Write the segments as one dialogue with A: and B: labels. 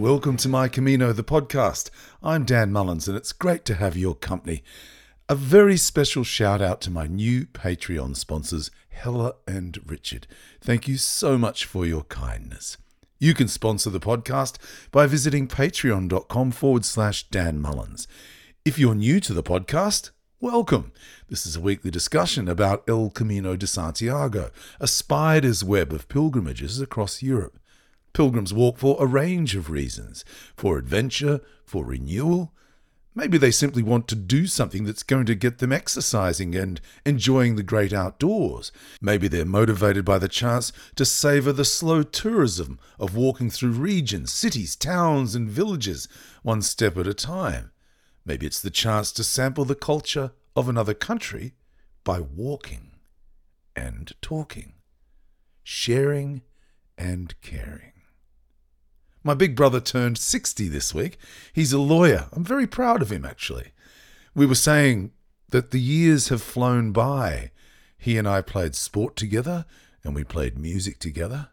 A: Welcome to My Camino, the podcast. I'm Dan Mullins, and it's great to have your company. A very special shout out to my new Patreon sponsors, Hella and Richard. Thank you so much for your kindness. You can sponsor the podcast by visiting patreon.com forward slash Dan Mullins. If you're new to the podcast, welcome. This is a weekly discussion about El Camino de Santiago, a spider's web of pilgrimages across Europe. Pilgrims walk for a range of reasons for adventure, for renewal. Maybe they simply want to do something that's going to get them exercising and enjoying the great outdoors. Maybe they're motivated by the chance to savour the slow tourism of walking through regions, cities, towns, and villages, one step at a time. Maybe it's the chance to sample the culture of another country by walking and talking, sharing and caring. My big brother turned 60 this week. He's a lawyer. I'm very proud of him, actually. We were saying that the years have flown by. He and I played sport together, and we played music together.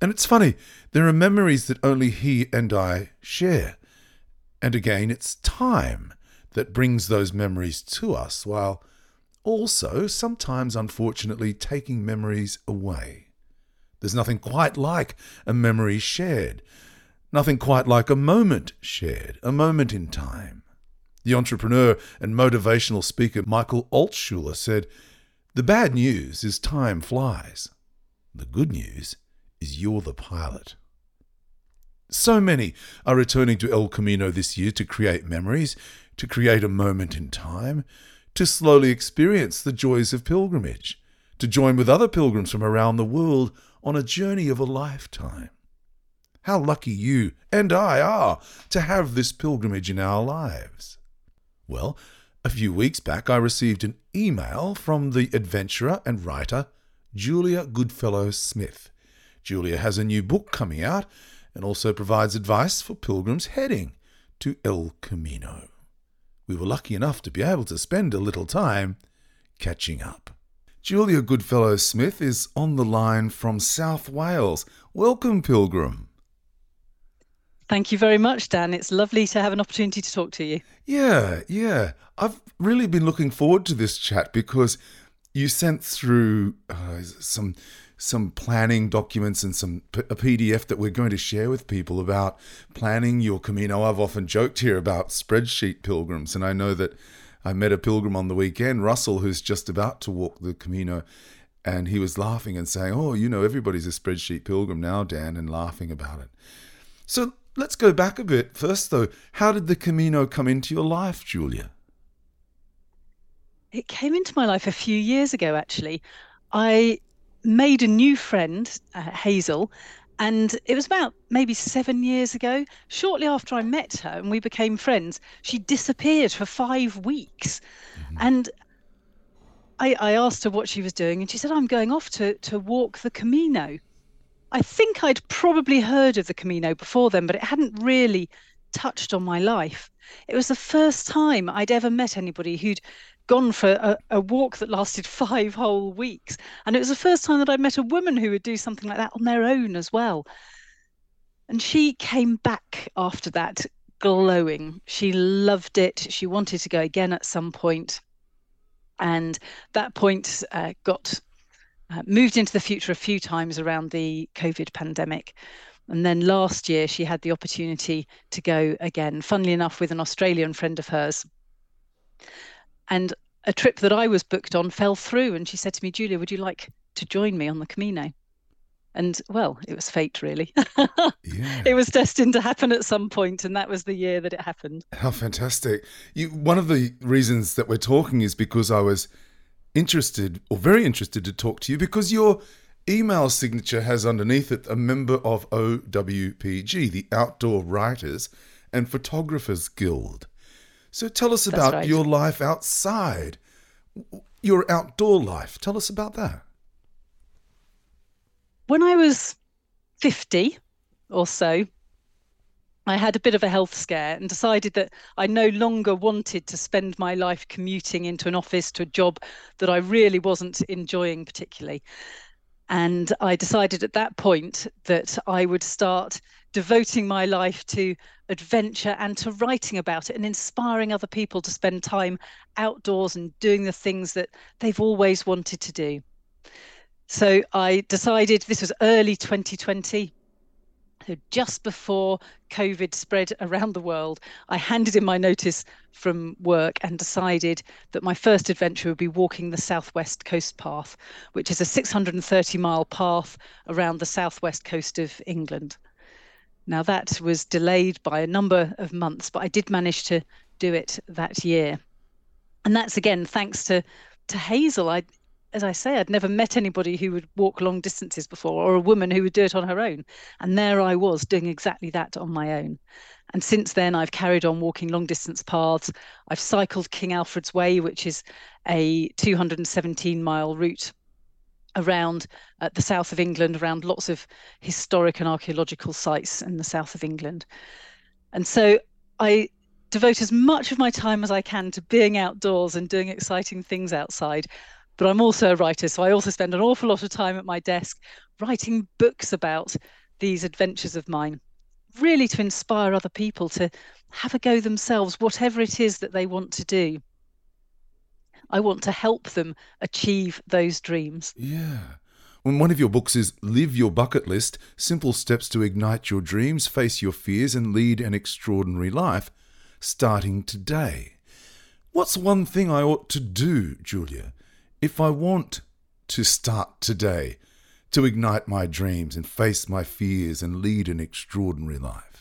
A: And it's funny, there are memories that only he and I share. And again, it's time that brings those memories to us, while also sometimes, unfortunately, taking memories away. There's nothing quite like a memory shared, nothing quite like a moment shared, a moment in time. The entrepreneur and motivational speaker Michael Altshuler said, The bad news is time flies. The good news is you're the pilot. So many are returning to El Camino this year to create memories, to create a moment in time, to slowly experience the joys of pilgrimage, to join with other pilgrims from around the world on a journey of a lifetime. How lucky you and I are to have this pilgrimage in our lives. Well, a few weeks back I received an email from the adventurer and writer Julia Goodfellow Smith. Julia has a new book coming out and also provides advice for pilgrims heading to El Camino. We were lucky enough to be able to spend a little time catching up. Julia Goodfellow Smith is on the line from South Wales. Welcome, Pilgrim.
B: Thank you very much, Dan. It's lovely to have an opportunity to talk to you.
A: Yeah, yeah. I've really been looking forward to this chat because you sent through uh, some some planning documents and some a PDF that we're going to share with people about planning your Camino. I've often joked here about spreadsheet pilgrims, and I know that I met a pilgrim on the weekend, Russell, who's just about to walk the Camino, and he was laughing and saying, Oh, you know, everybody's a spreadsheet pilgrim now, Dan, and laughing about it. So let's go back a bit. First, though, how did the Camino come into your life, Julia?
B: It came into my life a few years ago, actually. I made a new friend, uh, Hazel, and it was about maybe seven years ago, shortly after I met her and we became friends, she disappeared for five weeks. Mm-hmm. And I, I asked her what she was doing, and she said, I'm going off to, to walk the Camino. I think I'd probably heard of the Camino before then, but it hadn't really touched on my life. It was the first time I'd ever met anybody who'd gone for a, a, walk that lasted five whole weeks. And it was the first time that I met a woman who would do something like that on their own as well. And she came back after that glowing. She loved it. She wanted to go again at some point. And that point uh, got uh, moved into the future a few times around the COVID pandemic. And then last year, she had the opportunity to go again, funnily enough, with an Australian friend of hers and a trip that I was booked on fell through. And she said to me, Julia, would you like to join me on the Camino? And well, it was fate, really. yeah. It was destined to happen at some point, and that was the year that it happened.
A: How fantastic! You, one of the reasons that we're talking is because I was interested, or very interested, to talk to you because your email signature has underneath it a member of OWPG, the Outdoor Writers and Photographers Guild. So tell us about right. your life outside, your outdoor life. Tell us about that.
B: When I was 50 or so, I had a bit of a health scare and decided that I no longer wanted to spend my life commuting into an office to a job that I really wasn't enjoying particularly. And I decided at that point that I would start devoting my life to adventure and to writing about it and inspiring other people to spend time outdoors and doing the things that they've always wanted to do. So I decided this was early 2020. So just before COVID spread around the world, I handed in my notice from work and decided that my first adventure would be walking the Southwest Coast Path, which is a 630 mile path around the southwest coast of England. Now, that was delayed by a number of months, but I did manage to do it that year. And that's again thanks to to Hazel. I as I say, I'd never met anybody who would walk long distances before or a woman who would do it on her own. And there I was doing exactly that on my own. And since then, I've carried on walking long distance paths. I've cycled King Alfred's Way, which is a 217 mile route around uh, the south of England, around lots of historic and archaeological sites in the south of England. And so I devote as much of my time as I can to being outdoors and doing exciting things outside. But I'm also a writer, so I also spend an awful lot of time at my desk writing books about these adventures of mine, really to inspire other people to have a go themselves, whatever it is that they want to do. I want to help them achieve those dreams.
A: Yeah. When one of your books is Live Your Bucket List Simple Steps to Ignite Your Dreams, Face Your Fears, and Lead an Extraordinary Life, starting today. What's one thing I ought to do, Julia, if I want to start today to ignite my dreams and face my fears and lead an extraordinary life?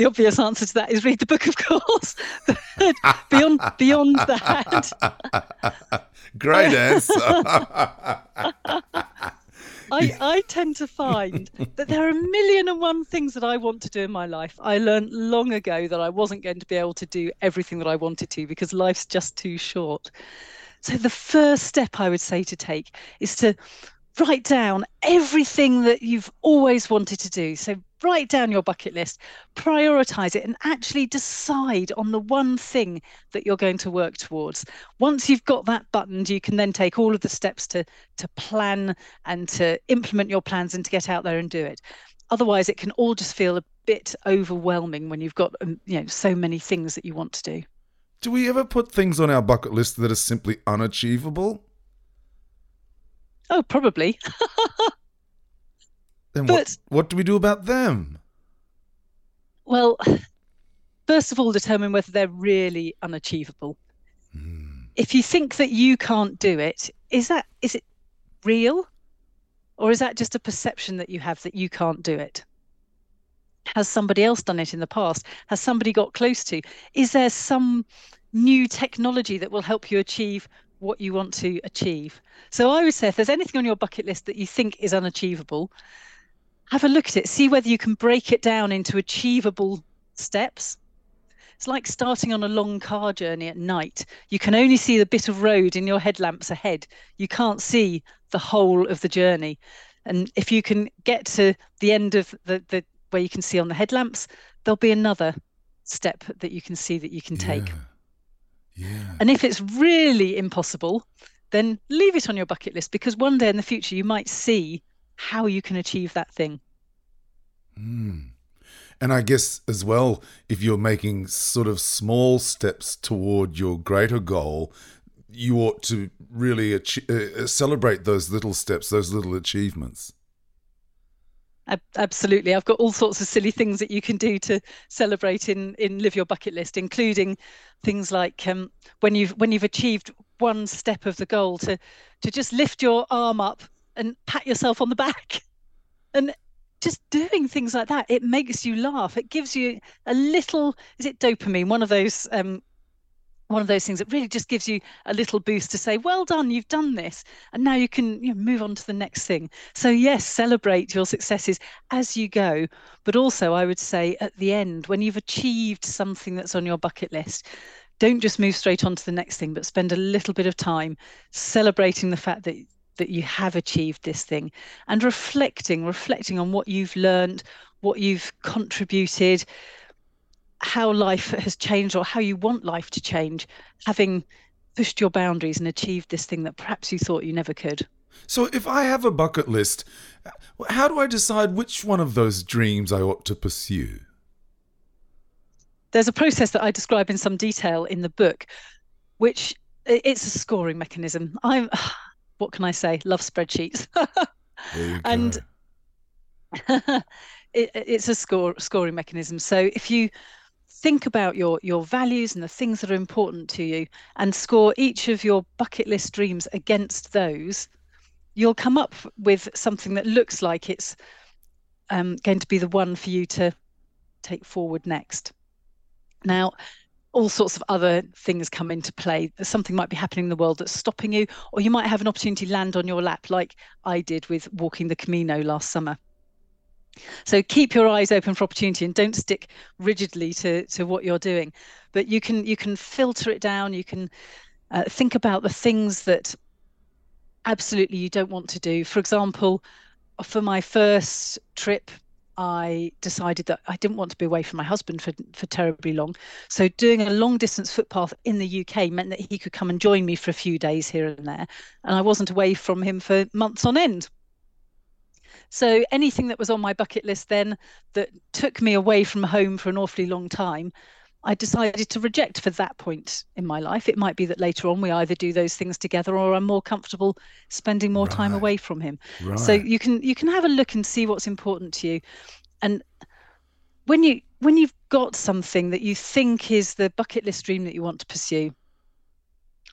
B: The obvious answer to that is read the book, of course. beyond beyond that,
A: great answer.
B: I, I tend to find that there are a million and one things that I want to do in my life. I learned long ago that I wasn't going to be able to do everything that I wanted to because life's just too short. So, the first step I would say to take is to write down everything that you've always wanted to do. So, write down your bucket list, prioritize it, and actually decide on the one thing that you're going to work towards. Once you've got that buttoned, you can then take all of the steps to, to plan and to implement your plans and to get out there and do it. Otherwise, it can all just feel a bit overwhelming when you've got um, you know so many things that you want to do.
A: Do we ever put things on our bucket list that are simply unachievable?
B: Oh, probably.
A: Then but, what, what do we do about them?
B: Well, first of all, determine whether they're really unachievable. Mm. If you think that you can't do it, is that is it real? Or is that just a perception that you have that you can't do it? Has somebody else done it in the past? Has somebody got close to? Is there some new technology that will help you achieve what you want to achieve? So I would say if there's anything on your bucket list that you think is unachievable, have a look at it, see whether you can break it down into achievable steps. It's like starting on a long car journey at night. You can only see the bit of road in your headlamps ahead. You can't see the whole of the journey. And if you can get to the end of the, the where you can see on the headlamps, there'll be another step that you can see that you can take.
A: Yeah. Yeah.
B: And if it's really impossible, then leave it on your bucket list because one day in the future you might see how you can achieve that thing.
A: Mm. And I guess as well, if you're making sort of small steps toward your greater goal, you ought to really ach- uh, celebrate those little steps, those little achievements.
B: Absolutely, I've got all sorts of silly things that you can do to celebrate in in live your bucket list, including things like um, when you've when you've achieved one step of the goal to to just lift your arm up and pat yourself on the back. And just doing things like that it makes you laugh. It gives you a little is it dopamine? One of those um one of those things that really just gives you a little boost to say well done you've done this and now you can you know, move on to the next thing. So yes celebrate your successes as you go but also i would say at the end when you've achieved something that's on your bucket list don't just move straight on to the next thing but spend a little bit of time celebrating the fact that that you have achieved this thing and reflecting reflecting on what you've learned what you've contributed how life has changed or how you want life to change having pushed your boundaries and achieved this thing that perhaps you thought you never could
A: So if I have a bucket list, how do I decide which one of those dreams I ought to pursue?
B: There's a process that I describe in some detail in the book, which it's a scoring mechanism. I'm, what can I say? Love spreadsheets. and it, it's a score scoring mechanism. So if you think about your your values and the things that are important to you and score each of your bucket list dreams against those you'll come up with something that looks like it's um, going to be the one for you to take forward next. Now all sorts of other things come into play. Something might be happening in the world that's stopping you or you might have an opportunity land on your lap like i did with walking the camino last summer so keep your eyes open for opportunity and don't stick rigidly to, to what you're doing. But you can you can filter it down. You can uh, think about the things that absolutely you don't want to do. For example, for my first trip, I decided that I didn't want to be away from my husband for, for terribly long. So doing a long distance footpath in the UK meant that he could come and join me for a few days here and there. And I wasn't away from him for months on end. So anything that was on my bucket list then that took me away from home for an awfully long time, I decided to reject for that point in my life. It might be that later on we either do those things together or I'm more comfortable spending more right. time away from him. Right. So you can you can have a look and see what's important to you. And when you when you've got something that you think is the bucket list dream that you want to pursue,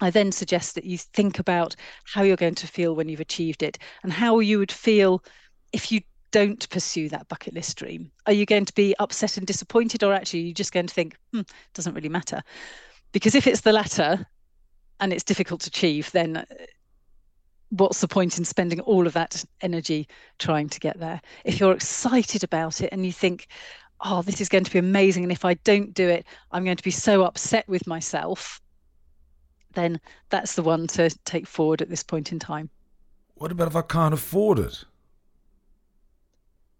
B: I then suggest that you think about how you're going to feel when you've achieved it and how you would feel if you don't pursue that bucket list dream? Are you going to be upset and disappointed, or actually you just going to think, hmm, it doesn't really matter? Because if it's the latter and it's difficult to achieve, then uh, what's the point in spending all of that energy trying to get there? If you're excited about it and you think, oh, this is going to be amazing, and if I don't do it, I'm going to be so upset with myself, then that's the one to take forward at this point in time.
A: What about if I can't afford it?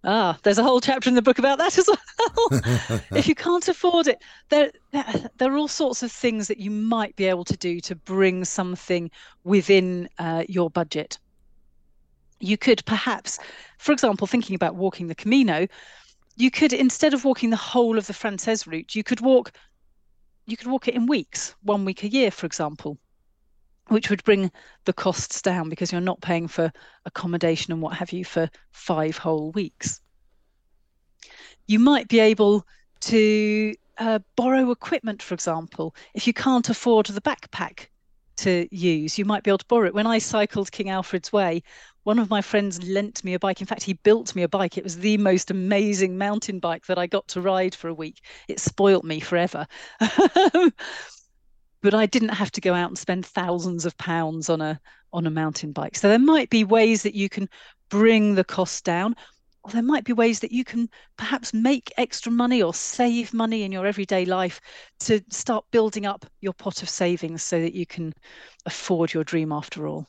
B: Ah, there's a whole chapter in the book about that as well. if you can't afford it, there, there are all sorts of things that you might be able to do to bring something within uh, your budget. You could perhaps, for example, thinking about walking the Camino, you could instead of walking the whole of the Frances route, you could walk, you could walk it in weeks, one week a year, for example which would bring the costs down because you're not paying for accommodation and what have you for five whole weeks. You might be able to uh, borrow equipment, for example. If you can't afford the backpack to use, you might be able to borrow it. When I cycled King Alfred's Way, one of my friends lent me a bike. In fact, he built me a bike. It was the most amazing mountain bike that I got to ride for a week. It spoilt me forever. but I didn't have to go out and spend thousands of pounds on a on a mountain bike. So there might be ways that you can bring the cost down, or there might be ways that you can perhaps make extra money or save money in your everyday life to start building up your pot of savings so that you can afford your dream after all.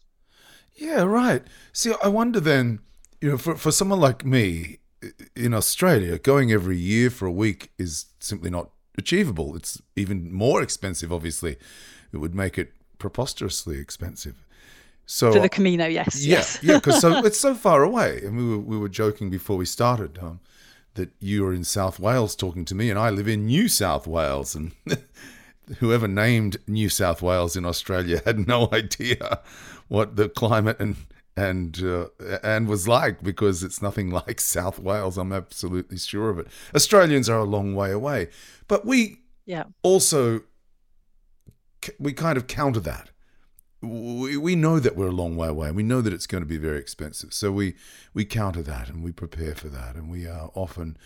A: Yeah, right. See, I wonder then, you know, for, for someone like me in Australia, going every year for a week is simply not achievable. It's even more expensive, obviously. It would make it preposterously expensive.
B: So for the Camino, yes,
A: yeah,
B: yes.
A: yeah, because so it's so far away, and we were we were joking before we started um, that you were in South Wales talking to me, and I live in New South Wales, and whoever named New South Wales in Australia had no idea what the climate and and uh, and was like because it's nothing like South Wales. I'm absolutely sure of it. Australians are a long way away, but we
B: yeah
A: also we kind of counter that. We, we know that we're a long way away, and we know that it's going to be very expensive. So we we counter that, and we prepare for that, and we are often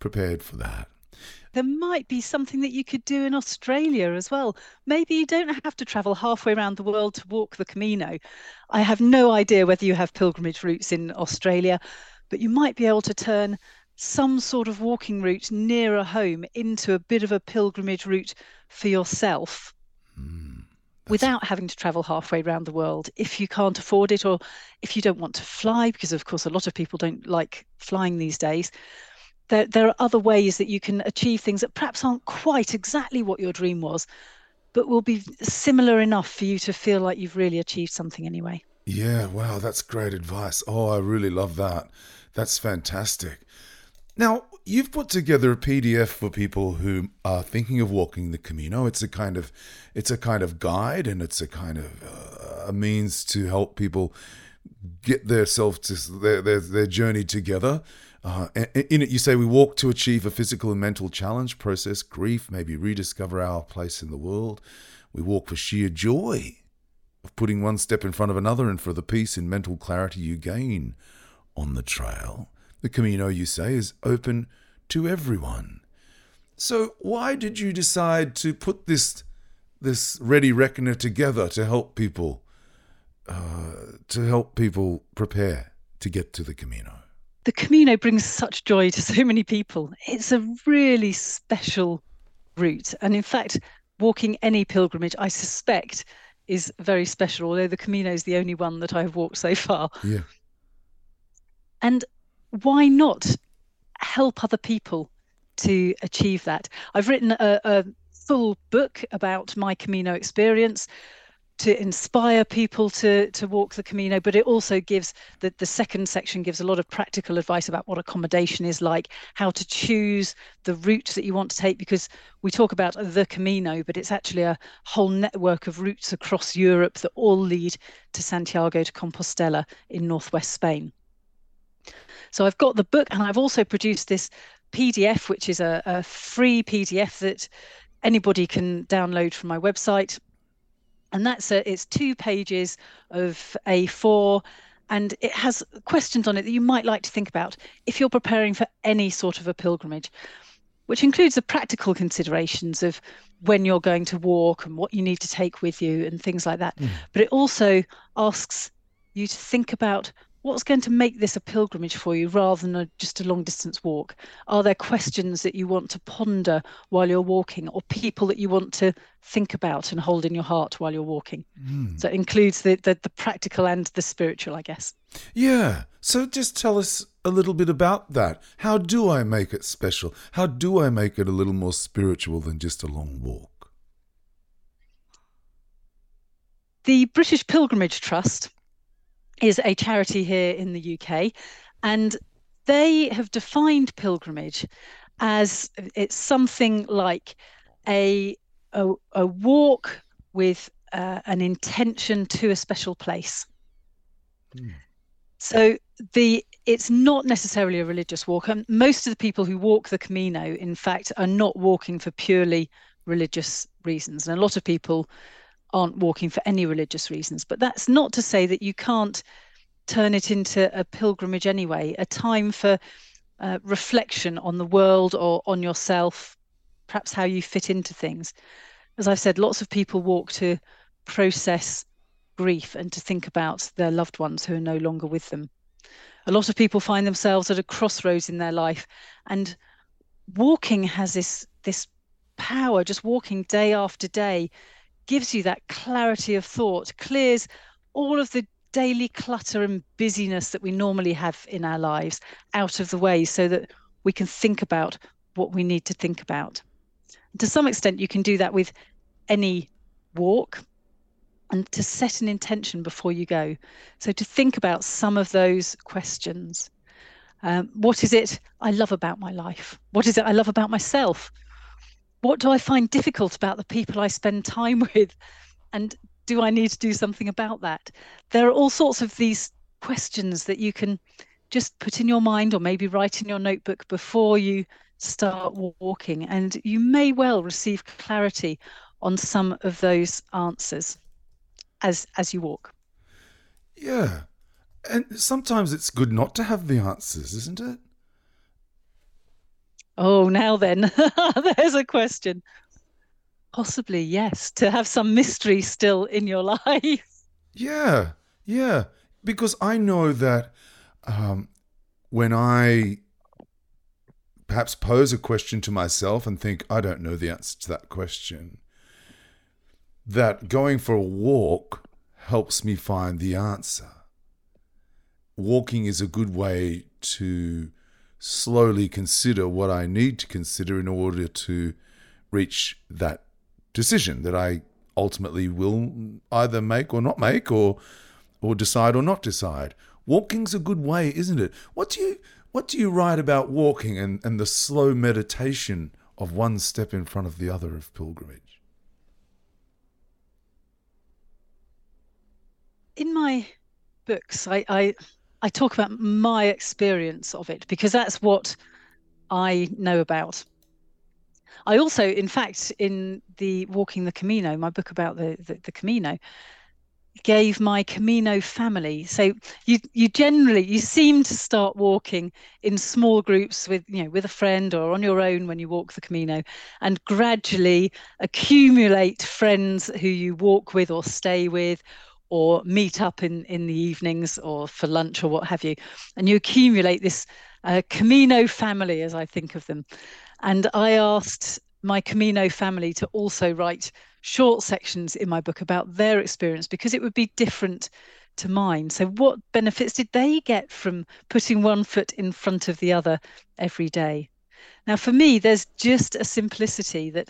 A: prepared for that
B: there might be something that you could do in Australia as well. Maybe you don't have to travel halfway around the world to walk the Camino. I have no idea whether you have pilgrimage routes in Australia, but you might be able to turn some sort of walking route nearer home into a bit of a pilgrimage route for yourself. Mm, without having to travel halfway around the world if you can't afford it or if you don't want to fly because of course a lot of people don't like flying these days there, there are other ways that you can achieve things that perhaps aren't quite exactly what your dream was, but will be similar enough for you to feel like you've really achieved something anyway.
A: Yeah, wow, that's great advice. Oh, I really love that. That's fantastic. Now, you've put together a PDF for people who are thinking of walking the Camino. It's a kind of it's a kind of guide and it's a kind of uh, a means to help people get themselves to their, their, their journey together. Uh, in it, you say we walk to achieve a physical and mental challenge, process grief, maybe rediscover our place in the world. We walk for sheer joy of putting one step in front of another and for the peace and mental clarity you gain on the trail. The Camino, you say, is open to everyone. So, why did you decide to put this this ready reckoner together to help people uh, to help people prepare to get to the Camino?
B: The Camino brings such joy to so many people. It's a really special route, and in fact, walking any pilgrimage, I suspect, is very special. Although the Camino is the only one that I've walked so far.
A: Yeah.
B: And why not help other people to achieve that? I've written a, a full book about my Camino experience to inspire people to to walk the Camino, but it also gives the, the second section gives a lot of practical advice about what accommodation is like, how to choose the route that you want to take, because we talk about the Camino, but it's actually a whole network of routes across Europe that all lead to Santiago de Compostela in northwest Spain. So I've got the book and I've also produced this PDF, which is a, a free PDF that anybody can download from my website. And that's a, it's two pages of A4 and it has questions on it that you might like to think about if you're preparing for any sort of a pilgrimage, which includes the practical considerations of when you're going to walk and what you need to take with you and things like that. Mm. But it also asks you to think about what's going to make this a pilgrimage for you rather than a, just a long distance walk? Are there questions that you want to ponder while you're walking, or people that you want to think about and hold in your heart while you're walking? Mm. So it includes the, the, the practical and the spiritual, I guess.
A: Yeah. So just tell us a little bit about that. How do I make it special? How do I make it a little more spiritual than just a long walk?
B: The British Pilgrimage Trust is a charity here in the UK, and they have defined pilgrimage as it's something like a a, a walk with uh, an intention to a special place. Mm. So the it's not necessarily a religious walk, and most of the people who walk the Camino, in fact, are not walking for purely religious reasons, and a lot of people aren't walking for any religious reasons. But that's not to say that you can't turn it into a pilgrimage anyway, a time for uh, reflection on the world or on yourself, perhaps how you fit into things. As I've said, lots of people walk to process grief and to think about their loved ones who are no longer with them. A lot of people find themselves at a crossroads in their life, and walking has this this power. Just walking day after day gives you that clarity of thought, clears all of the daily clutter and busyness that we normally have in our lives out of the way so that we can think about what we need to think about. And to some extent, you can do that with any walk and to set an intention before you go. So to think about some of those questions. Um, what is it I love about my life? What is it I love about myself? What do I find difficult about the people I spend time with? And do I need to do something about that? There are all sorts of these questions that you can just put in your mind or maybe write in your notebook before you start walking. And you may well receive clarity on some of those answers as as you walk.
A: Yeah. And sometimes it's good not to have the answers, isn't it?
B: Oh, now then, there's a question. Possibly, yes, to have some mystery still in your life.
A: Yeah, yeah. Because I know that um, when I perhaps pose a question to myself and think, I don't know the answer to that question, that going for a walk helps me find the answer. Walking is a good way to slowly consider what I need to consider in order to reach that decision that I ultimately will either make or not make, or or decide or not decide. Walking's a good way, isn't it? What do you what do you write about walking and, and the slow meditation of one step in front of the other of pilgrimage?
B: In my books, I, I I talk about my experience of it because that's what I know about. I also, in fact, in the Walking the Camino, my book about the, the, the Camino, gave my Camino family. So you you generally you seem to start walking in small groups with you know with a friend or on your own when you walk the Camino, and gradually accumulate friends who you walk with or stay with, or meet up in in the evenings or for lunch or what have you, and you accumulate this uh, Camino family as I think of them. And I asked my Camino family to also write short sections in my book about their experience because it would be different to mine. So, what benefits did they get from putting one foot in front of the other every day? Now, for me, there's just a simplicity that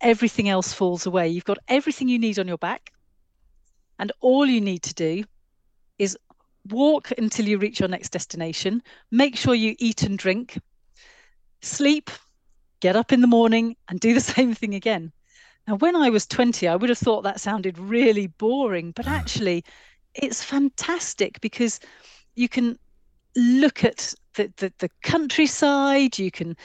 B: everything else falls away. You've got everything you need on your back, and all you need to do is walk until you reach your next destination. Make sure you eat and drink, sleep, get up in the morning, and do the same thing again. Now, when I was 20, I would have thought that sounded really boring, but actually, it's fantastic because you can look at the, the, the, countryside, you can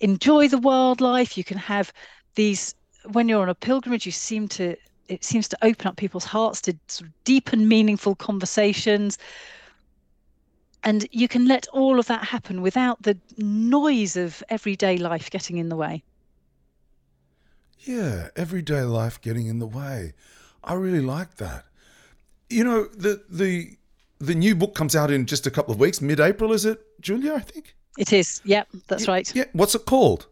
B: enjoy the wildlife, you can have these. When you're on a pilgrimage, you seem to it seems to open up people's hearts to sort of deep and meaningful conversations. And you can let all of that happen without the noise of everyday life getting in the way.
A: Yeah, everyday life getting in the way. I really like that. You know, the the the new book comes out in just a couple of weeks, mid-April, is it, Julia? I think
B: it is. Yep, that's
A: yeah,
B: right.
A: Yeah. What's it called?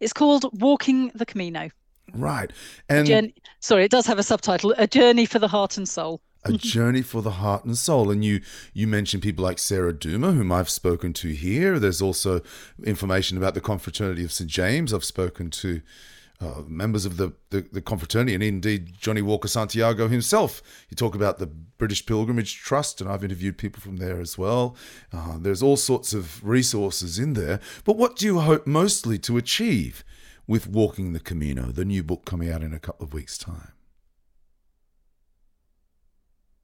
B: It's called Walking the Camino.
A: Right. And
B: journey, sorry, it does have a subtitle: A Journey for the Heart and Soul
A: a journey for the heart and soul. And you you mentioned people like Sarah Duma, whom I've spoken to here. There's also information about the Confraternity of St James. I've spoken to uh, members of the, the, the confraternity and indeed Johnny Walker Santiago himself. You talk about the British Pilgrimage Trust, and I've interviewed people from there as well. Uh, there's all sorts of resources in there. But what do you hope mostly to achieve with Walking the Camino, the new book coming out in a couple of weeks' time?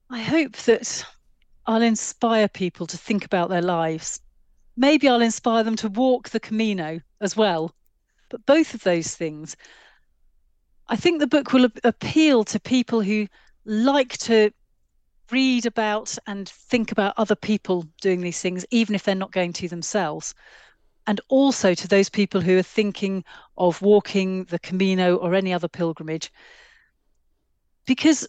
B: I hope that I'll inspire people to think about their lives. Maybe I'll inspire them to walk the Camino as well. But both of those things, I think the book will appeal to people who like to read about and think about other people doing these things, even if they're not going to themselves. And also to those people who are thinking of walking the Camino or any other pilgrimage. Because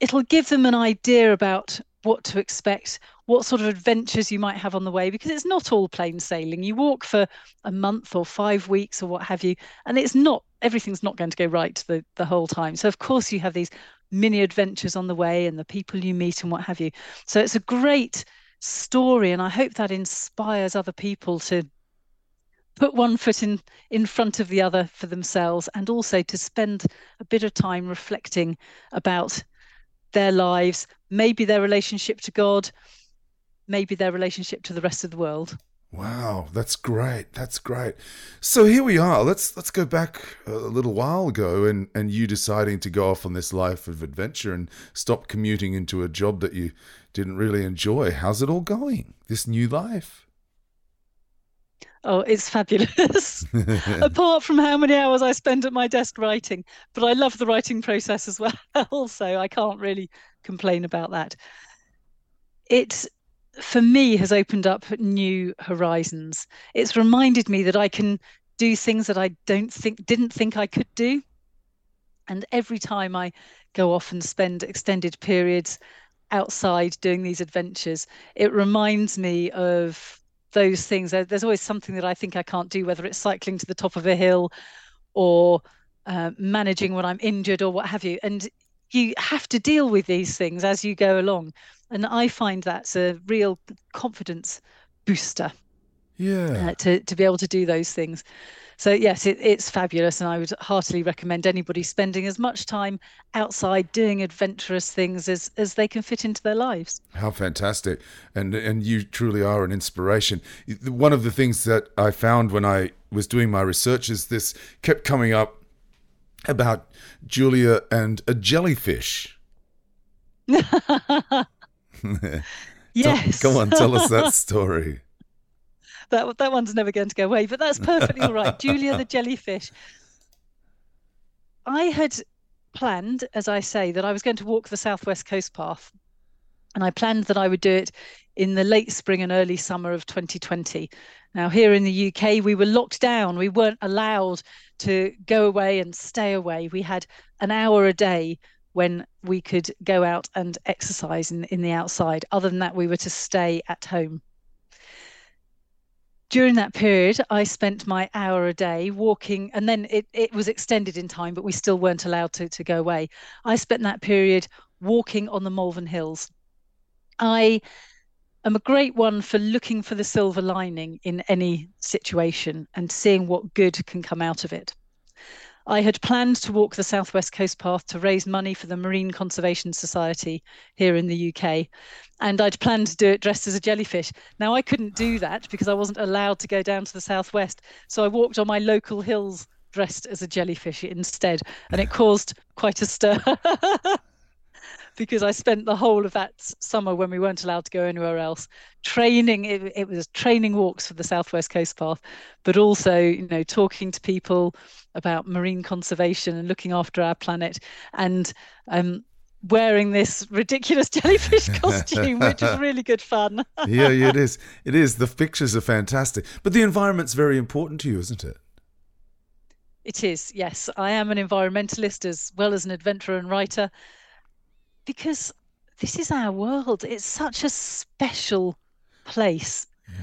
B: it'll give them an idea about what to expect, what sort of adventures you might have on the way, because it's not all plain sailing. You walk for a month or five weeks or what have you, and it's not everything's not going to go right the, the whole time. So of course you have these mini adventures on the way and the people you meet and what have you. So it's a great story, and I hope that inspires other people to put one foot in in front of the other for themselves and also to spend a bit of time reflecting about their lives, maybe their relationship to God, maybe their relationship to the rest of the world.
A: Wow, that's great. That's great. So here we are. Let's let's go back a little while ago and and you deciding to go off on this life of adventure and stop commuting into a job that you didn't really enjoy. How's it all going? This new life?
B: Oh, it's fabulous. Apart from how many hours I spend at my desk writing, but I love the writing process as well. also, I can't really complain about that. It, for me, has opened up new horizons. It's reminded me that I can do things that I don't think didn't think I could do. And every time I go off and spend extended periods outside doing these adventures, it reminds me of those things. There's always something that I think I can't do, whether it's cycling to the top of a hill or uh, managing when I'm injured or what have you. And you have to deal with these things as you go along. And I find that's a real confidence booster.
A: Yeah.
B: Uh, to, to be able to do those things. So yes, it, it's fabulous, and I would heartily recommend anybody spending as much time outside doing adventurous things as as they can fit into their lives.
A: How fantastic! And and you truly are an inspiration. One of the things that I found when I was doing my research is this kept coming up about Julia and a jellyfish.
B: yes.
A: Come on, tell us that story
B: that that one's never going to go away. But that's perfectly all right. Julia the jellyfish. I had planned, as I say, that I was going to walk the Southwest Coast Path, and I planned that I would do it in the late spring and early summer of 2020. Now, here in the UK, we were locked down. We weren't allowed to go away and stay away. We had an hour a day when we could go out and exercise in, in the outside. Other than that, we were to stay at home during that period, I spent my hour a day walking, and then it, it was extended in time, but we still weren't allowed to, to go away. I spent that period walking on the Malvern Hills. I am a great one for looking for the silver lining in any situation and seeing what good can come out of it. I had planned to walk the Southwest Coast Path to raise money for the Marine Conservation Society here in the UK. And I'd planned to do it dressed as a jellyfish. Now, I couldn't do that because I wasn't allowed to go down to the Southwest. So I walked on my local hills dressed as a jellyfish instead. And it caused quite a stir. because I spent the whole of that summer when we weren't allowed to go anywhere else training. It, it was training walks for the Southwest Coast Path, but also, you know, talking to people about marine conservation and looking after our planet and um, wearing this ridiculous jellyfish costume, which is really good fun.
A: yeah, yeah, it is. It is. The pictures are fantastic, but the environment's very important to you, isn't it?
B: It is, yes. I am an environmentalist as well as an adventurer and writer because this is our world. It's such a special place. Yeah.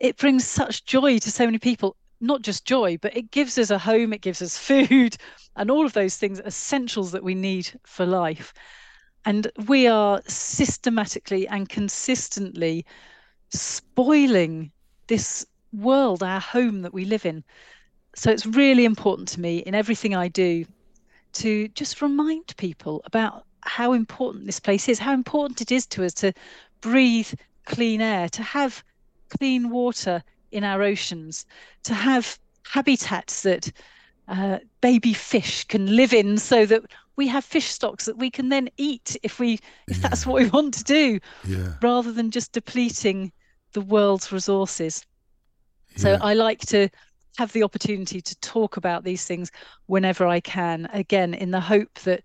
B: It brings such joy to so many people. Not just joy, but it gives us a home, it gives us food, and all of those things, essentials that we need for life. And we are systematically and consistently spoiling this world, our home that we live in. So it's really important to me in everything I do to just remind people about how important this place is, how important it is to us to breathe clean air, to have clean water in our oceans, to have habitats that uh, baby fish can live in so that we have fish stocks that we can then eat if we if yeah. that's what we want to do yeah. rather than just depleting the world's resources yeah. so i like to have the opportunity to talk about these things whenever i can again in the hope that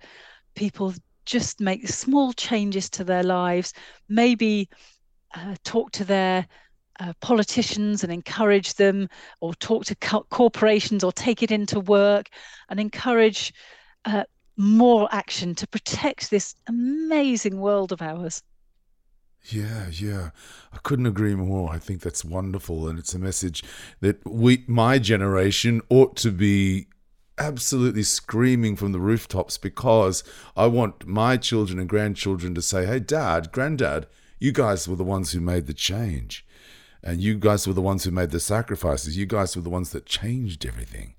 B: people just make small changes to their lives, maybe uh, talk to their uh, politicians and encourage them, or talk to co- corporations, or take it into work and encourage uh, more action to protect this amazing world of ours.
A: Yeah, yeah. I couldn't agree more. I think that's wonderful. And it's a message that we, my generation, ought to be absolutely screaming from the rooftops because I want my children and grandchildren to say, hey, dad, granddad, you guys were the ones who made the change. And you guys were the ones who made the sacrifices. You guys were the ones that changed everything.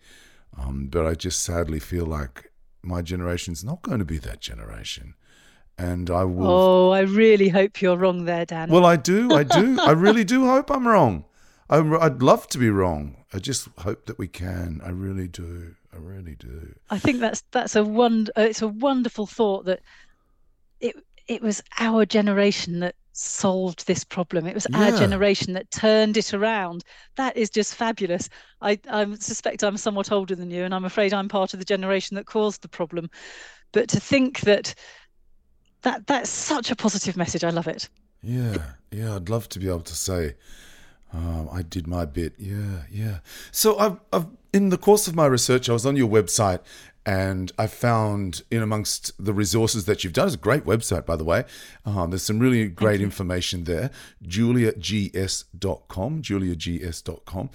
A: Um, but I just sadly feel like my generation's not going to be that generation. And I will.
B: Oh, I really hope you're wrong there, Dan.
A: Well, I do. I do. I really do hope I'm wrong. I'd love to be wrong. I just hope that we can. I really do. I really do.
B: I think that's that's a one. Uh, it's a wonderful thought that it it was our generation that solved this problem. It was yeah. our generation that turned it around. That is just fabulous. I, I suspect I'm somewhat older than you, and I'm afraid I'm part of the generation that caused the problem. But to think that that that's such a positive message. I love it.
A: Yeah, yeah. I'd love to be able to say um, I did my bit. Yeah, yeah. So I've, I've in the course of my research, I was on your website and I found in amongst the resources that you've done, it's a great website, by the way. Um, there's some really great information there. JuliaGS.com, JuliaGS.com.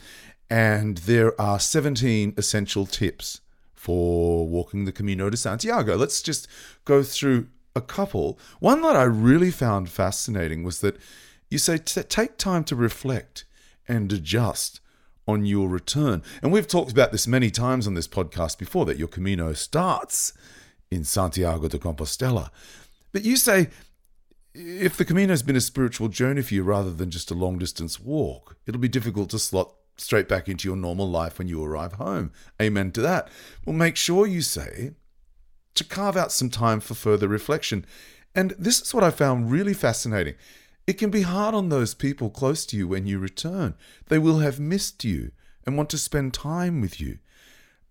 A: And there are 17 essential tips for walking the Camino de Santiago. Let's just go through a couple. One that I really found fascinating was that you say take time to reflect and adjust on your return. And we've talked about this many times on this podcast before that your Camino starts in Santiago de Compostela. But you say if the Camino has been a spiritual journey for you rather than just a long distance walk, it'll be difficult to slot straight back into your normal life when you arrive home. Amen to that. Well, make sure you say to carve out some time for further reflection. And this is what I found really fascinating. It can be hard on those people close to you when you return. They will have missed you and want to spend time with you.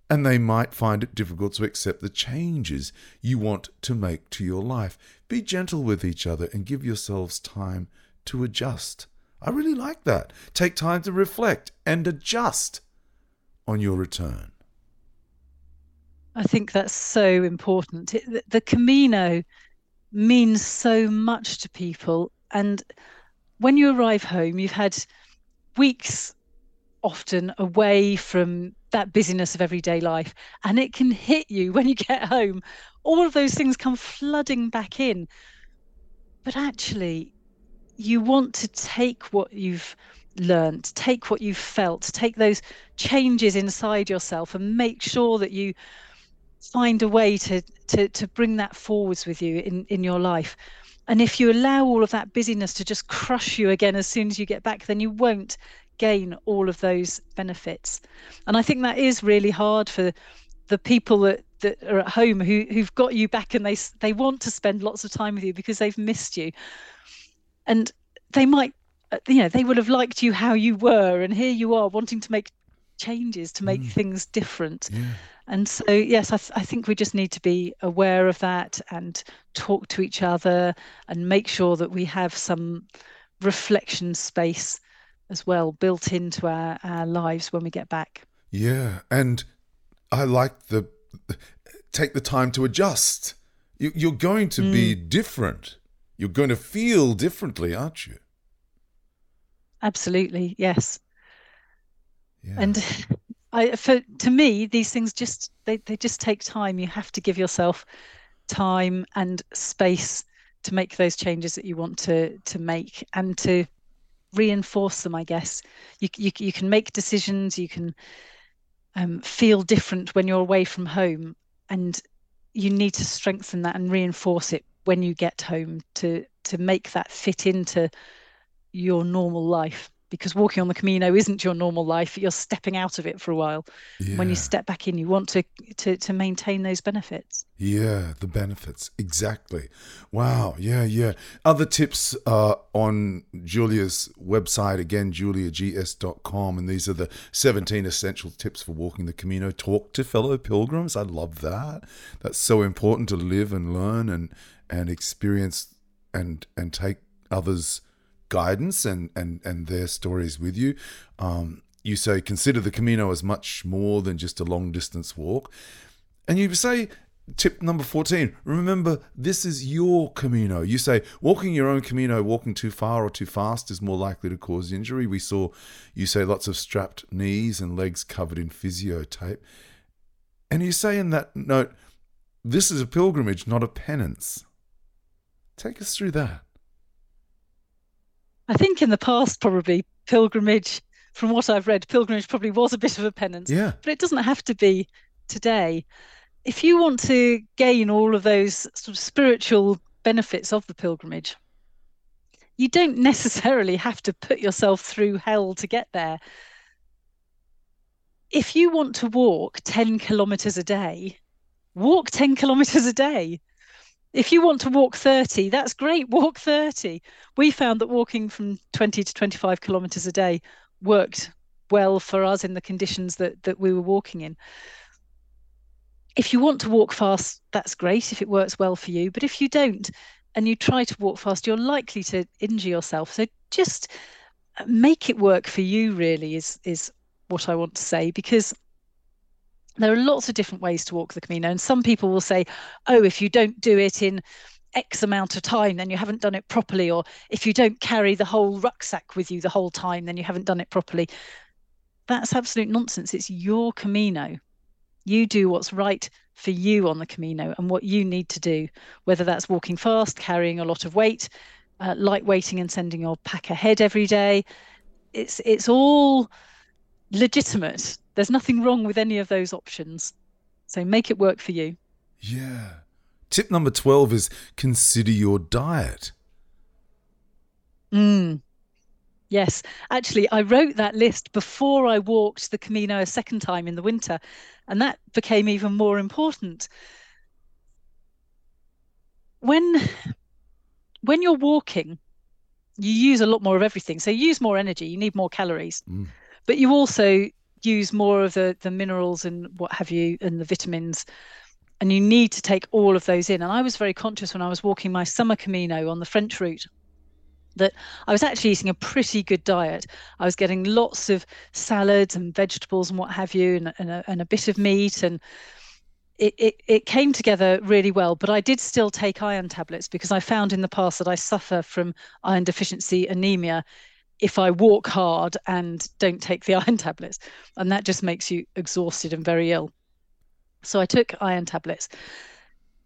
A: And they might find it difficult to accept the changes you want to make to your life. Be gentle with each other and give yourselves time to adjust. I really like that. Take time to reflect and adjust on your return.
B: I think that's so important. The Camino means so much to people. And when you arrive home, you've had weeks often away from that busyness of everyday life. And it can hit you when you get home. All of those things come flooding back in. But actually, you want to take what you've learned, take what you've felt, take those changes inside yourself and make sure that you find a way to to to bring that forwards with you in in your life. And if you allow all of that busyness to just crush you again as soon as you get back, then you won't gain all of those benefits. And I think that is really hard for the people that that are at home who who've got you back and they they want to spend lots of time with you because they've missed you and they might uh, you know they would have liked you how you were and here you are wanting to make changes to make mm. things different yeah. And so yes I, th- I think we just need to be aware of that and talk to each other and make sure that we have some reflection space as well built into our, our lives when we get back
A: yeah and i like the take the time to adjust you, you're going to mm. be different you're going to feel differently, aren't you?
B: Absolutely, yes. Yeah. And I, for to me, these things just they, they just take time. You have to give yourself time and space to make those changes that you want to to make and to reinforce them. I guess you you, you can make decisions. You can um, feel different when you're away from home, and you need to strengthen that and reinforce it when you get home to to make that fit into your normal life because walking on the Camino isn't your normal life. You're stepping out of it for a while. Yeah. When you step back in, you want to, to to maintain those benefits.
A: Yeah, the benefits exactly. Wow. Yeah, yeah. Other tips uh, on Julia's website again, juliags.com, and these are the 17 essential tips for walking the Camino. Talk to fellow pilgrims. I love that. That's so important to live and learn and and experience and and take others' guidance and and and their stories with you. Um, you say consider the Camino as much more than just a long distance walk, and you say tip number 14 remember this is your camino. You say walking your own camino walking too far or too fast is more likely to cause injury. We saw you say lots of strapped knees and legs covered in physio tape and you say in that note this is a pilgrimage not a penance. Take us through that.
B: I think in the past, probably pilgrimage, from what I've read, pilgrimage probably was a bit of a penance.
A: Yeah.
B: But it doesn't have to be today. If you want to gain all of those sort of spiritual benefits of the pilgrimage, you don't necessarily have to put yourself through hell to get there. If you want to walk 10 kilometers a day, walk 10 kilometers a day if you want to walk 30 that's great walk 30 we found that walking from 20 to 25 kilometers a day worked well for us in the conditions that that we were walking in. If you want to walk fast that's great if it works well for you but if you don't and you try to walk fast you're likely to injure yourself. So just make it work for you really is is what i want to say because there are lots of different ways to walk the Camino, and some people will say, "Oh, if you don't do it in X amount of time, then you haven't done it properly," or if you don't carry the whole rucksack with you the whole time, then you haven't done it properly. That's absolute nonsense. It's your Camino. You do what's right for you on the Camino and what you need to do, whether that's walking fast, carrying a lot of weight, uh, light weighting and sending your pack ahead every day. It's it's all legitimate. There's nothing wrong with any of those options. So make it work for you.
A: Yeah. Tip number 12 is consider your diet.
B: Mm. Yes, actually, I wrote that list before I walked the Camino a second time in the winter, and that became even more important. When when you're walking, you use a lot more of everything. So you use more energy, you need more calories, mm. But you also use more of the the minerals and what have you and the vitamins and you need to take all of those in. And i was very conscious when i was walking my summer camino on the french route that i was actually eating a pretty good diet. I was getting lots of salads and vegetables and what have you and, and, a, and a bit of meat and it, it, it came together really well, but I did still take iron tablets because I found in the past that I suffer from iron deficiency anemia if I walk hard and don't take the iron tablets. And that just makes you exhausted and very ill. So I took iron tablets.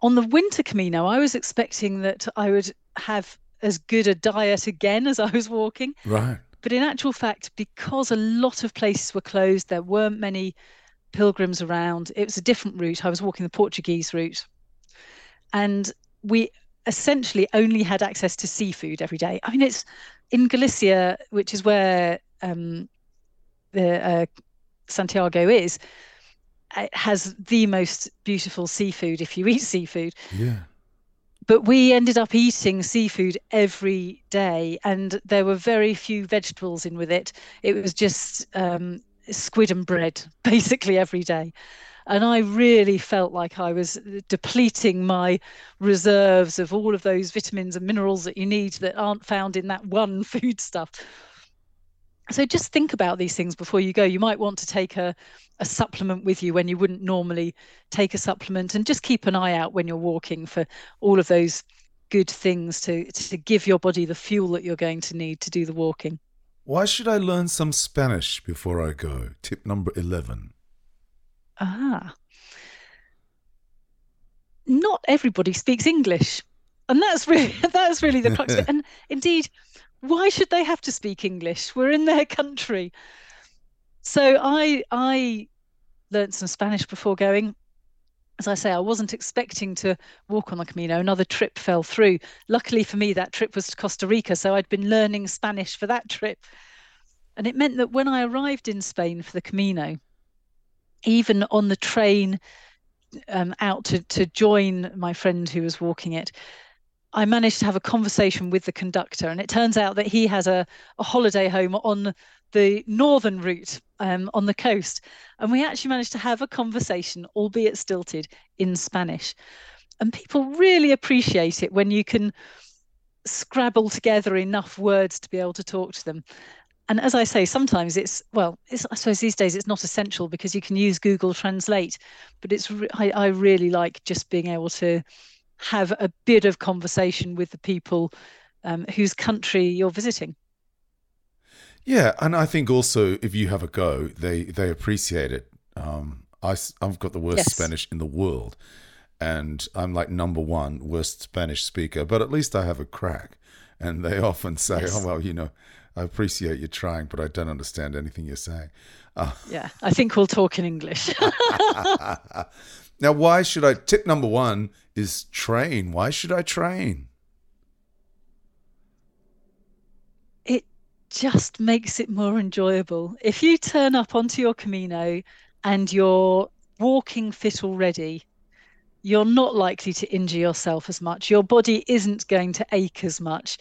B: On the winter Camino, I was expecting that I would have as good a diet again as I was walking.
A: Right.
B: But in actual fact, because a lot of places were closed, there weren't many pilgrims around. It was a different route. I was walking the Portuguese route. And we essentially only had access to seafood every day. I mean, it's in Galicia, which is where um, the uh, Santiago is. It has the most beautiful seafood if you eat seafood.
A: Yeah.
B: But we ended up eating seafood every day, and there were very few vegetables in with it. It was just um, squid and bread basically every day. And I really felt like I was uh, depleting my reserves of all of those vitamins and minerals that you need that aren't found in that one food stuff. So just think about these things before you go. You might want to take a, a supplement with you when you wouldn't normally take a supplement, and just keep an eye out when you're walking for all of those good things to to give your body the fuel that you're going to need to do the walking.
A: Why should I learn some Spanish before I go? Tip number 11.
B: Ah. Not everybody speaks English. And that's really that's really the crux of it. And indeed, why should they have to speak English? We're in their country. So I I learned some Spanish before going. As I say, I wasn't expecting to walk on the Camino. Another trip fell through. Luckily for me, that trip was to Costa Rica. So I'd been learning Spanish for that trip. And it meant that when I arrived in Spain for the Camino, even on the train um, out to, to join my friend who was walking it, I managed to have a conversation with the conductor. And it turns out that he has a, a holiday home on the northern route um, on the coast. And we actually managed to have a conversation, albeit stilted, in Spanish. And people really appreciate it when you can scrabble together enough words to be able to talk to them. And as I say, sometimes it's well, it's, I suppose these days it's not essential because you can use Google Translate, but it's I, I really like just being able to have a bit of conversation with the people um, whose country you're visiting.
A: Yeah, and I think also if you have a go, they they appreciate it. Um, I I've got the worst yes. Spanish in the world, and I'm like number one worst Spanish speaker, but at least I have a crack. And they often say, yes. "Oh well, you know, I appreciate you trying, but I don't understand anything you're saying."
B: Uh, yeah, I think we'll talk in English.
A: now, why should I? Tip number one is train. Why should I train?
B: It just makes it more enjoyable. If you turn up onto your Camino and you're walking fit already, you're not likely to injure yourself as much. Your body isn't going to ache as much.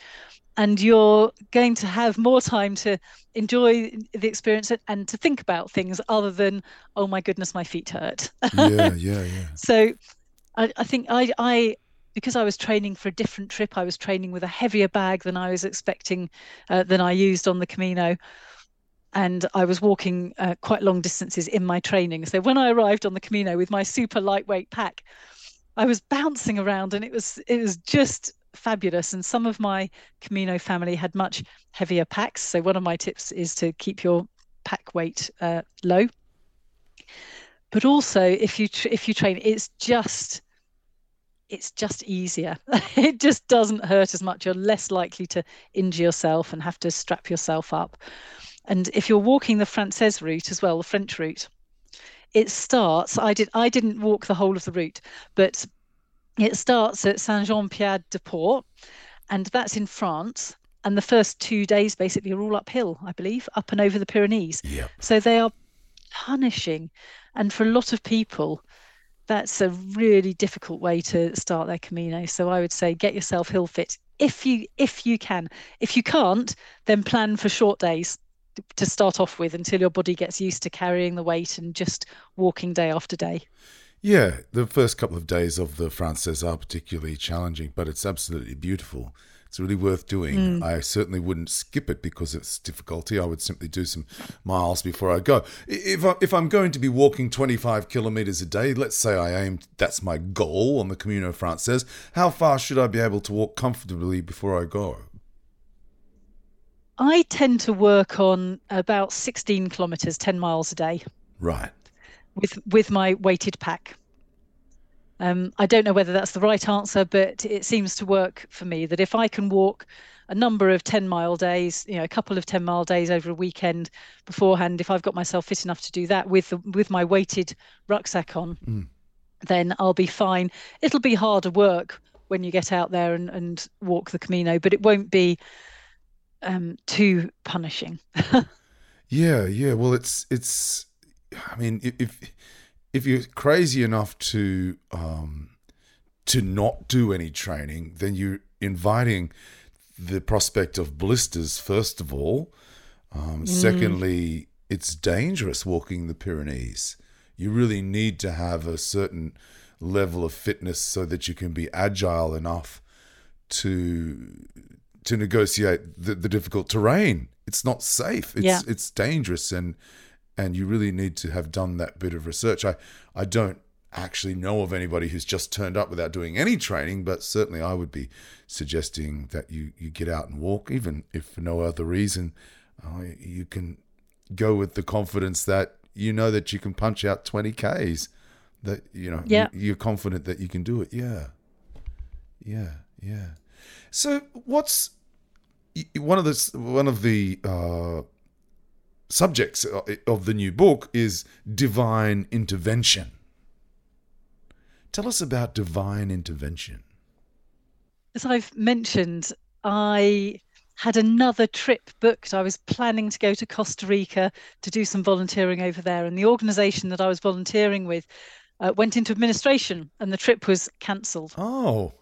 B: And you're going to have more time to enjoy the experience and to think about things other than, oh my goodness, my feet hurt.
A: yeah, yeah, yeah.
B: So I, I think I, I because I was training for a different trip, I was training with a heavier bag than I was expecting, uh, than I used on the Camino. And I was walking uh, quite long distances in my training. So when I arrived on the Camino with my super lightweight pack, I was bouncing around and it was it was just fabulous. And some of my Camino family had much heavier packs. So one of my tips is to keep your pack weight uh, low. But also, if you if you train, it's just it's just easier. it just doesn't hurt as much. You're less likely to injure yourself and have to strap yourself up. And if you're walking the Francaise route as well, the French route, it starts. I did. I didn't walk the whole of the route, but it starts at Saint Jean Pied de Port, and that's in France. And the first two days basically are all uphill, I believe, up and over the Pyrenees.
A: Yep.
B: So they are punishing, and for a lot of people, that's a really difficult way to start their Camino. So I would say get yourself hill fit if you if you can. If you can't, then plan for short days to start off with until your body gets used to carrying the weight and just walking day after day.
A: Yeah, the first couple of days of the Francaise are particularly challenging, but it's absolutely beautiful. It's really worth doing. Mm. I certainly wouldn't skip it because it's difficulty. I would simply do some miles before I go. If, I, if I'm going to be walking 25 kilometers a day, let's say I aim, that's my goal on the Camino Francaise, how far should I be able to walk comfortably before I go?
B: I tend to work on about 16 kilometers, 10 miles a day.
A: Right.
B: With with my weighted pack. Um, I don't know whether that's the right answer, but it seems to work for me that if I can walk a number of 10 mile days, you know, a couple of 10 mile days over a weekend beforehand, if I've got myself fit enough to do that with the, with my weighted rucksack on, mm. then I'll be fine. It'll be harder work when you get out there and, and walk the Camino, but it won't be um, too punishing.
A: yeah, yeah. Well, it's it's. I mean, if if you're crazy enough to um, to not do any training, then you're inviting the prospect of blisters. First of all, um, mm. secondly, it's dangerous walking the Pyrenees. You really need to have a certain level of fitness so that you can be agile enough to to negotiate the, the difficult terrain. It's not safe. It's
B: yeah.
A: it's dangerous and and you really need to have done that bit of research. I, I don't actually know of anybody who's just turned up without doing any training, but certainly I would be suggesting that you, you get out and walk, even if for no other reason. Uh, you can go with the confidence that you know that you can punch out 20 Ks, that, you know,
B: yeah.
A: you're confident that you can do it. Yeah. Yeah. Yeah. So what's one of the, one of the, uh, subjects of the new book is divine intervention. Tell us about divine intervention.
B: As I've mentioned, I had another trip booked. I was planning to go to Costa Rica to do some volunteering over there, and the organization that I was volunteering with uh, went into administration, and the trip was cancelled.
A: Oh.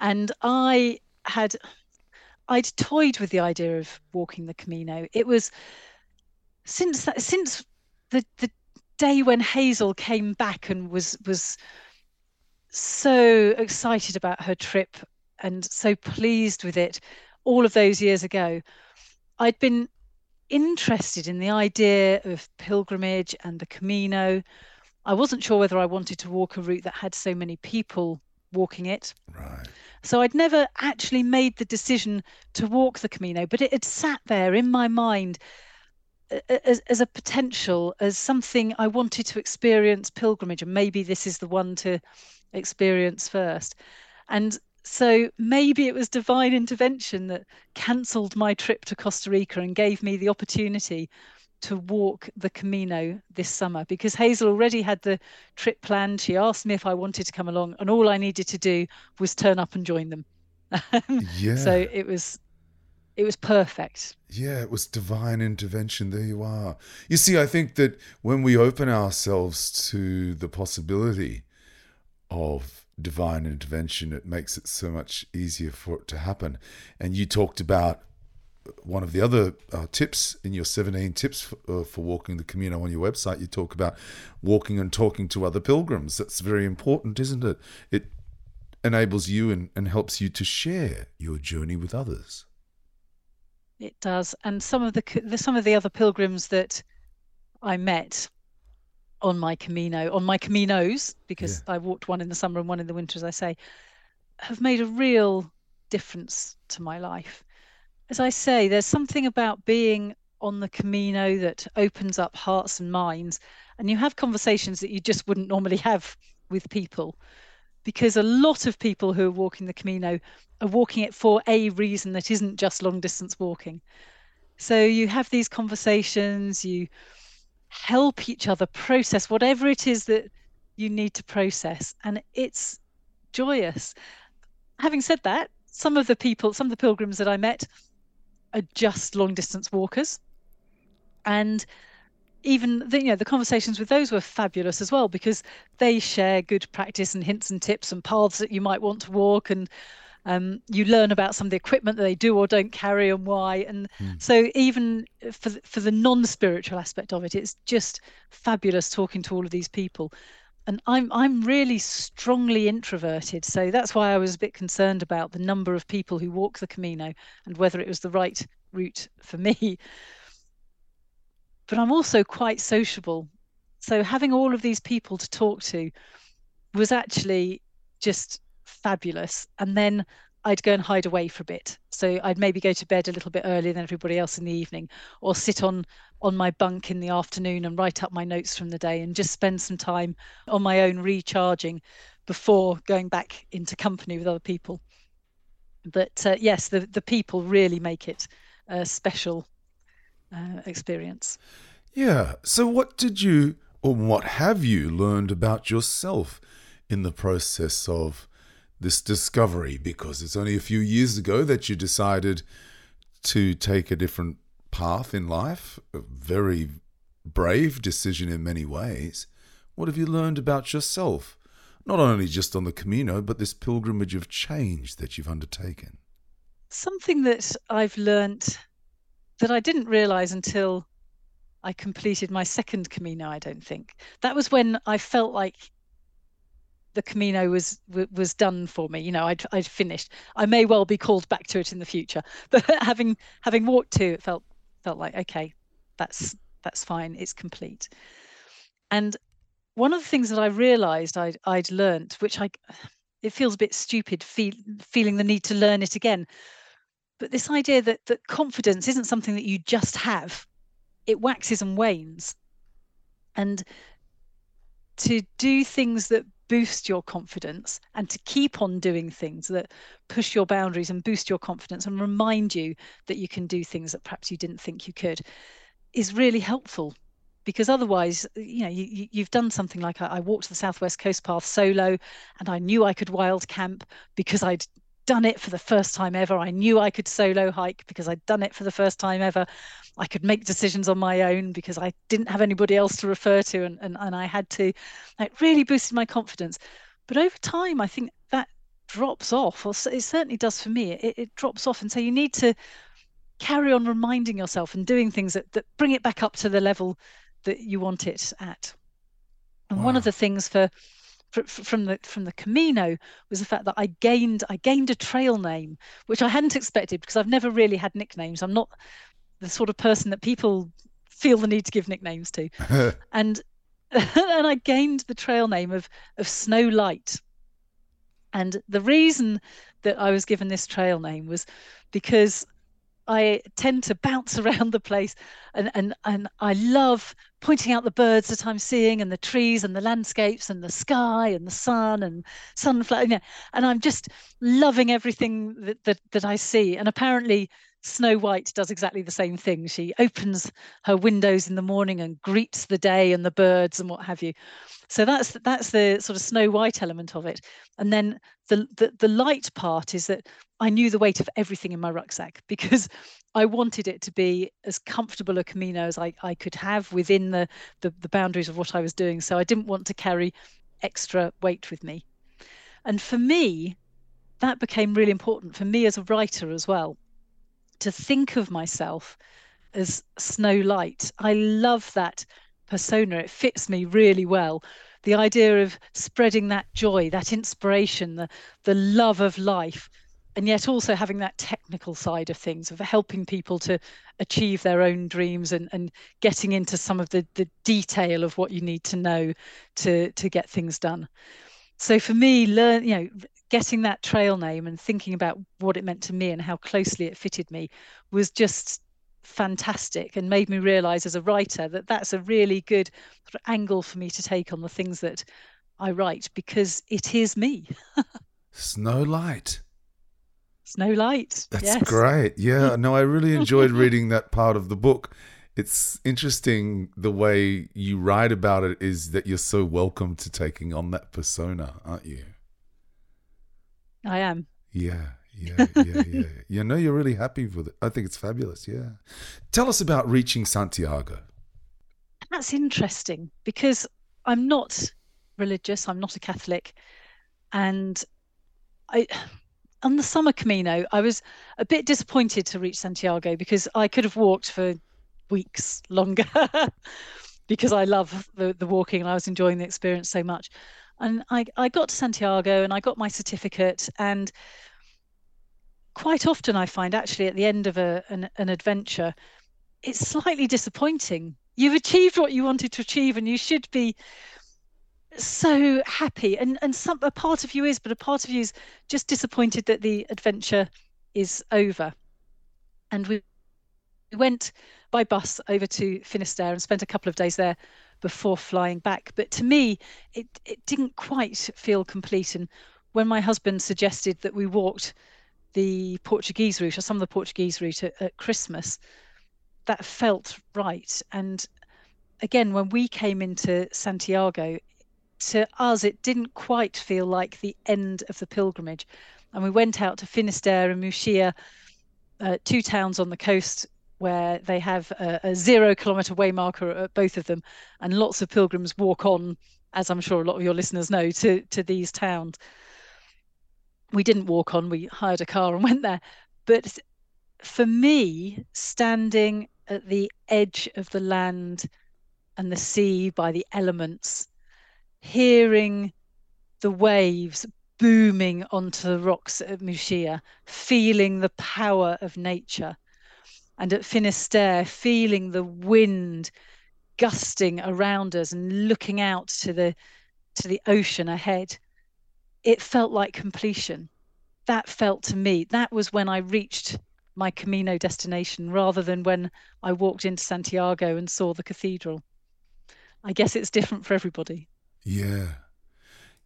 B: And I had I'd toyed with the idea of walking the Camino. It was since that, since the the day when Hazel came back and was was so excited about her trip and so pleased with it all of those years ago, I'd been interested in the idea of pilgrimage and the Camino. I wasn't sure whether I wanted to walk a route that had so many people walking it.
A: Right.
B: So I'd never actually made the decision to walk the Camino, but it had sat there in my mind as, as a potential, as something I wanted to experience pilgrimage, and maybe this is the one to experience first. And so maybe it was divine intervention that cancelled my trip to Costa Rica and gave me the opportunity to walk the Camino this summer because Hazel already had the trip planned. She asked me if I wanted to come along, and all I needed to do was turn up and join them.
A: yeah.
B: So it was it was perfect.
A: Yeah, it was divine intervention. There you are. You see, I think that when we open ourselves to the possibility of divine intervention, it makes it so much easier for it to happen. And you talked about one of the other uh, tips in your 17 tips for, uh, for, walking the Camino on your website. You talk about walking and talking to other pilgrims. That's very important, isn't it? It enables you and, and helps you to share your journey with others.
B: It does, and some of the, the some of the other pilgrims that I met on my Camino, on my Caminos, because yeah. I walked one in the summer and one in the winter, as I say, have made a real difference to my life. As I say, there's something about being on the Camino that opens up hearts and minds, and you have conversations that you just wouldn't normally have with people because a lot of people who are walking the Camino are walking it for a reason that isn't just long distance walking. So you have these conversations, you help each other process whatever it is that you need to process, and it's joyous. Having said that, some of the people, some of the pilgrims that I met are just long distance walkers. And even the, you know the conversations with those were fabulous as well because they share good practice and hints and tips and paths that you might want to walk and um, you learn about some of the equipment that they do or don't carry and why and mm. so even for for the non-spiritual aspect of it it's just fabulous talking to all of these people and I'm I'm really strongly introverted, so that's why I was a bit concerned about the number of people who walk the Camino and whether it was the right route for me. But I'm also quite sociable, so having all of these people to talk to was actually just fabulous. And then I'd go and hide away for a bit. So I'd maybe go to bed a little bit earlier than everybody else in the evening, or sit on on my bunk in the afternoon and write up my notes from the day, and just spend some time on my own recharging before going back into company with other people. But uh, yes, the the people really make it a special uh, experience.
A: Yeah. So what did you, or what have you learned about yourself in the process of this discovery because it's only a few years ago that you decided to take a different path in life, a very brave decision in many ways. What have you learned about yourself? Not only just on the Camino, but this pilgrimage of change that you've undertaken.
B: Something that I've learnt that I didn't realize until I completed my second Camino, I don't think. That was when I felt like the Camino was was done for me. You know, I'd I'd finished. I may well be called back to it in the future, but having having walked to it felt felt like okay, that's that's fine. It's complete. And one of the things that I realised I'd I'd learnt, which I it feels a bit stupid feel, feeling the need to learn it again, but this idea that that confidence isn't something that you just have; it waxes and wanes, and to do things that boost your confidence and to keep on doing things that push your boundaries and boost your confidence and remind you that you can do things that perhaps you didn't think you could is really helpful. Because otherwise you know you, you've done something like I, I walked the southwest coast path solo and i knew i could wild camp because i'd done it for the first time ever. I knew I could solo hike because I'd done it for the first time ever. I could make decisions on my own because I didn't have anybody else to refer to and, and, and I had to. It really boosted my confidence. But over time, I think that drops off, or it certainly does for me. It, it drops off. And so you need to carry on reminding yourself and doing things that, that bring it back up to the level that you want it at. And wow. one of the things for from the from the Camino was the fact that I gained I gained a trail name, which I hadn't expected because I've never really had nicknames. I'm not the sort of person that people feel the need to give nicknames to, and and I gained the trail name of of Snow Light. And the reason that I was given this trail name was because I tend to bounce around the place and, and, and I love pointing out the birds that I'm seeing and the trees and the landscapes and the sky and the sun and sunflower. You and I'm just loving everything that, that, that I see. And apparently Snow White does exactly the same thing. She opens her windows in the morning and greets the day and the birds and what have you. So that's that's the sort of Snow White element of it. And then the, the the light part is that I knew the weight of everything in my rucksack because I wanted it to be as comfortable a Camino as I, I could have within the, the the boundaries of what I was doing. So I didn't want to carry extra weight with me. And for me, that became really important for me as a writer as well to think of myself as Snow Light. I love that persona. It fits me really well. The idea of spreading that joy, that inspiration, the the love of life, and yet also having that technical side of things of helping people to achieve their own dreams and, and getting into some of the, the detail of what you need to know to to get things done. So for me, learn, you know, getting that trail name and thinking about what it meant to me and how closely it fitted me was just fantastic and made me realize as a writer that that's a really good angle for me to take on the things that I write because it is me.
A: Snow Light.
B: Snow Light.
A: That's
B: yes.
A: great. Yeah, no, I really enjoyed reading that part of the book. It's interesting the way you write about it is that you're so welcome to taking on that persona, aren't you?
B: I am.
A: Yeah, yeah, yeah, yeah. you know, you're really happy with it. I think it's fabulous. Yeah. Tell us about reaching Santiago.
B: That's interesting because I'm not religious. I'm not a Catholic, and I on the summer Camino, I was a bit disappointed to reach Santiago because I could have walked for weeks longer because I love the, the walking and I was enjoying the experience so much. And I, I got to Santiago and I got my certificate. And quite often I find actually at the end of a, an, an adventure, it's slightly disappointing. You've achieved what you wanted to achieve and you should be so happy. And and some a part of you is but a part of you is just disappointed that the adventure is over. And we went by bus over to Finisterre and spent a couple of days there before flying back. But to me it it didn't quite feel complete. And when my husband suggested that we walked the Portuguese route or some of the Portuguese route at, at Christmas that felt right and again when we came into Santiago to us, it didn't quite feel like the end of the pilgrimage. And we went out to Finisterre and Muxía, uh, two towns on the coast where they have a, a, zero kilometer way marker at both of them. And lots of pilgrims walk on, as I'm sure a lot of your listeners know, to, to these towns. We didn't walk on, we hired a car and went there. But for me, standing at the edge of the land and the sea by the elements hearing the waves booming onto the rocks at Muxía, feeling the power of nature. And at Finisterre, feeling the wind gusting around us and looking out to the to the ocean ahead. It felt like completion. That felt to me, that was when I reached my Camino destination rather than when I walked into Santiago and saw the cathedral. I guess it's different for everybody.
A: Yeah.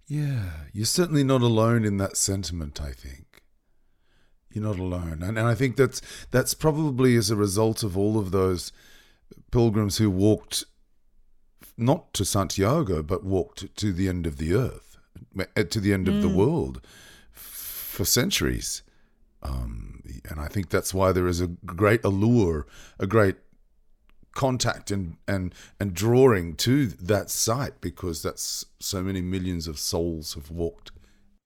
A: Yeah. You're certainly not alone in that sentiment, I think. You're not alone. And, and I think that's that's probably as a result of all of those pilgrims who walked not to Santiago, but walked to the end of the earth, to the end mm. of the mm. world for centuries. Um, and I think that's why there is a great allure, a great contact and and and drawing to that site because that's so many millions of souls have walked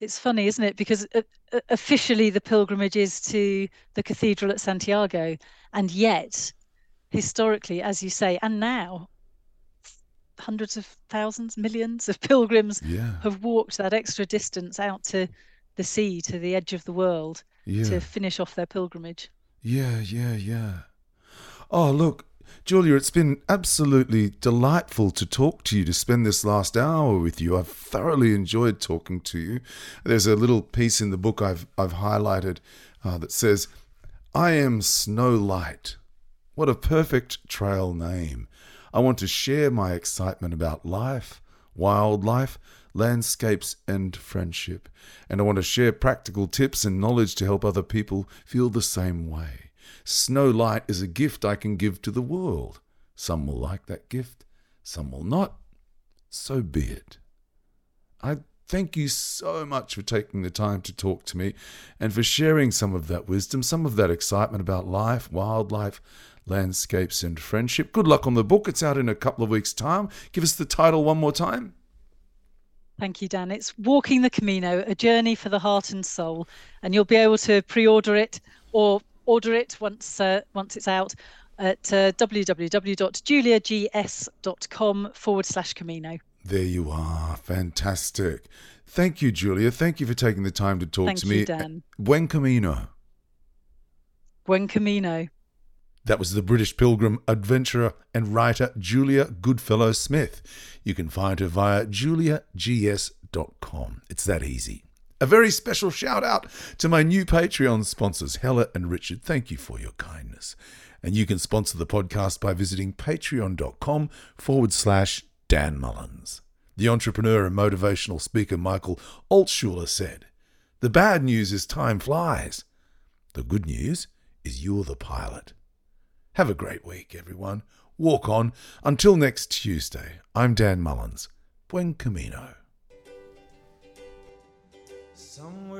B: it's funny isn't it because uh, uh, officially the pilgrimage is to the cathedral at santiago and yet historically as you say and now hundreds of thousands millions of pilgrims
A: yeah.
B: have walked that extra distance out to the sea to the edge of the world yeah. to finish off their pilgrimage
A: yeah yeah yeah oh look Julia, it's been absolutely delightful to talk to you, to spend this last hour with you. I've thoroughly enjoyed talking to you. There's a little piece in the book I've, I've highlighted uh, that says, I am Snow Light. What a perfect trail name. I want to share my excitement about life, wildlife, landscapes, and friendship. And I want to share practical tips and knowledge to help other people feel the same way. Snow Light is a gift I can give to the world. Some will like that gift, some will not. So be it. I thank you so much for taking the time to talk to me and for sharing some of that wisdom, some of that excitement about life, wildlife, landscapes, and friendship. Good luck on the book. It's out in a couple of weeks' time. Give us the title one more time.
B: Thank you, Dan. It's Walking the Camino, a journey for the heart and soul. And you'll be able to pre order it or order it once uh, once it's out at uh, www.juliags.com forward slash Camino.
A: There you are. Fantastic. Thank you, Julia. Thank you for taking the time to talk
B: Thank
A: to
B: you,
A: me.
B: Dan.
A: Buen Camino.
B: Buen Camino.
A: That was the British pilgrim, adventurer, and writer Julia Goodfellow Smith. You can find her via juliags.com. It's that easy. A very special shout out to my new Patreon sponsors, Hella and Richard. Thank you for your kindness. And you can sponsor the podcast by visiting patreon.com forward slash Dan Mullins. The entrepreneur and motivational speaker Michael Altshuler said, The bad news is time flies. The good news is you're the pilot. Have a great week, everyone. Walk on. Until next Tuesday, I'm Dan Mullins. Buen camino. Some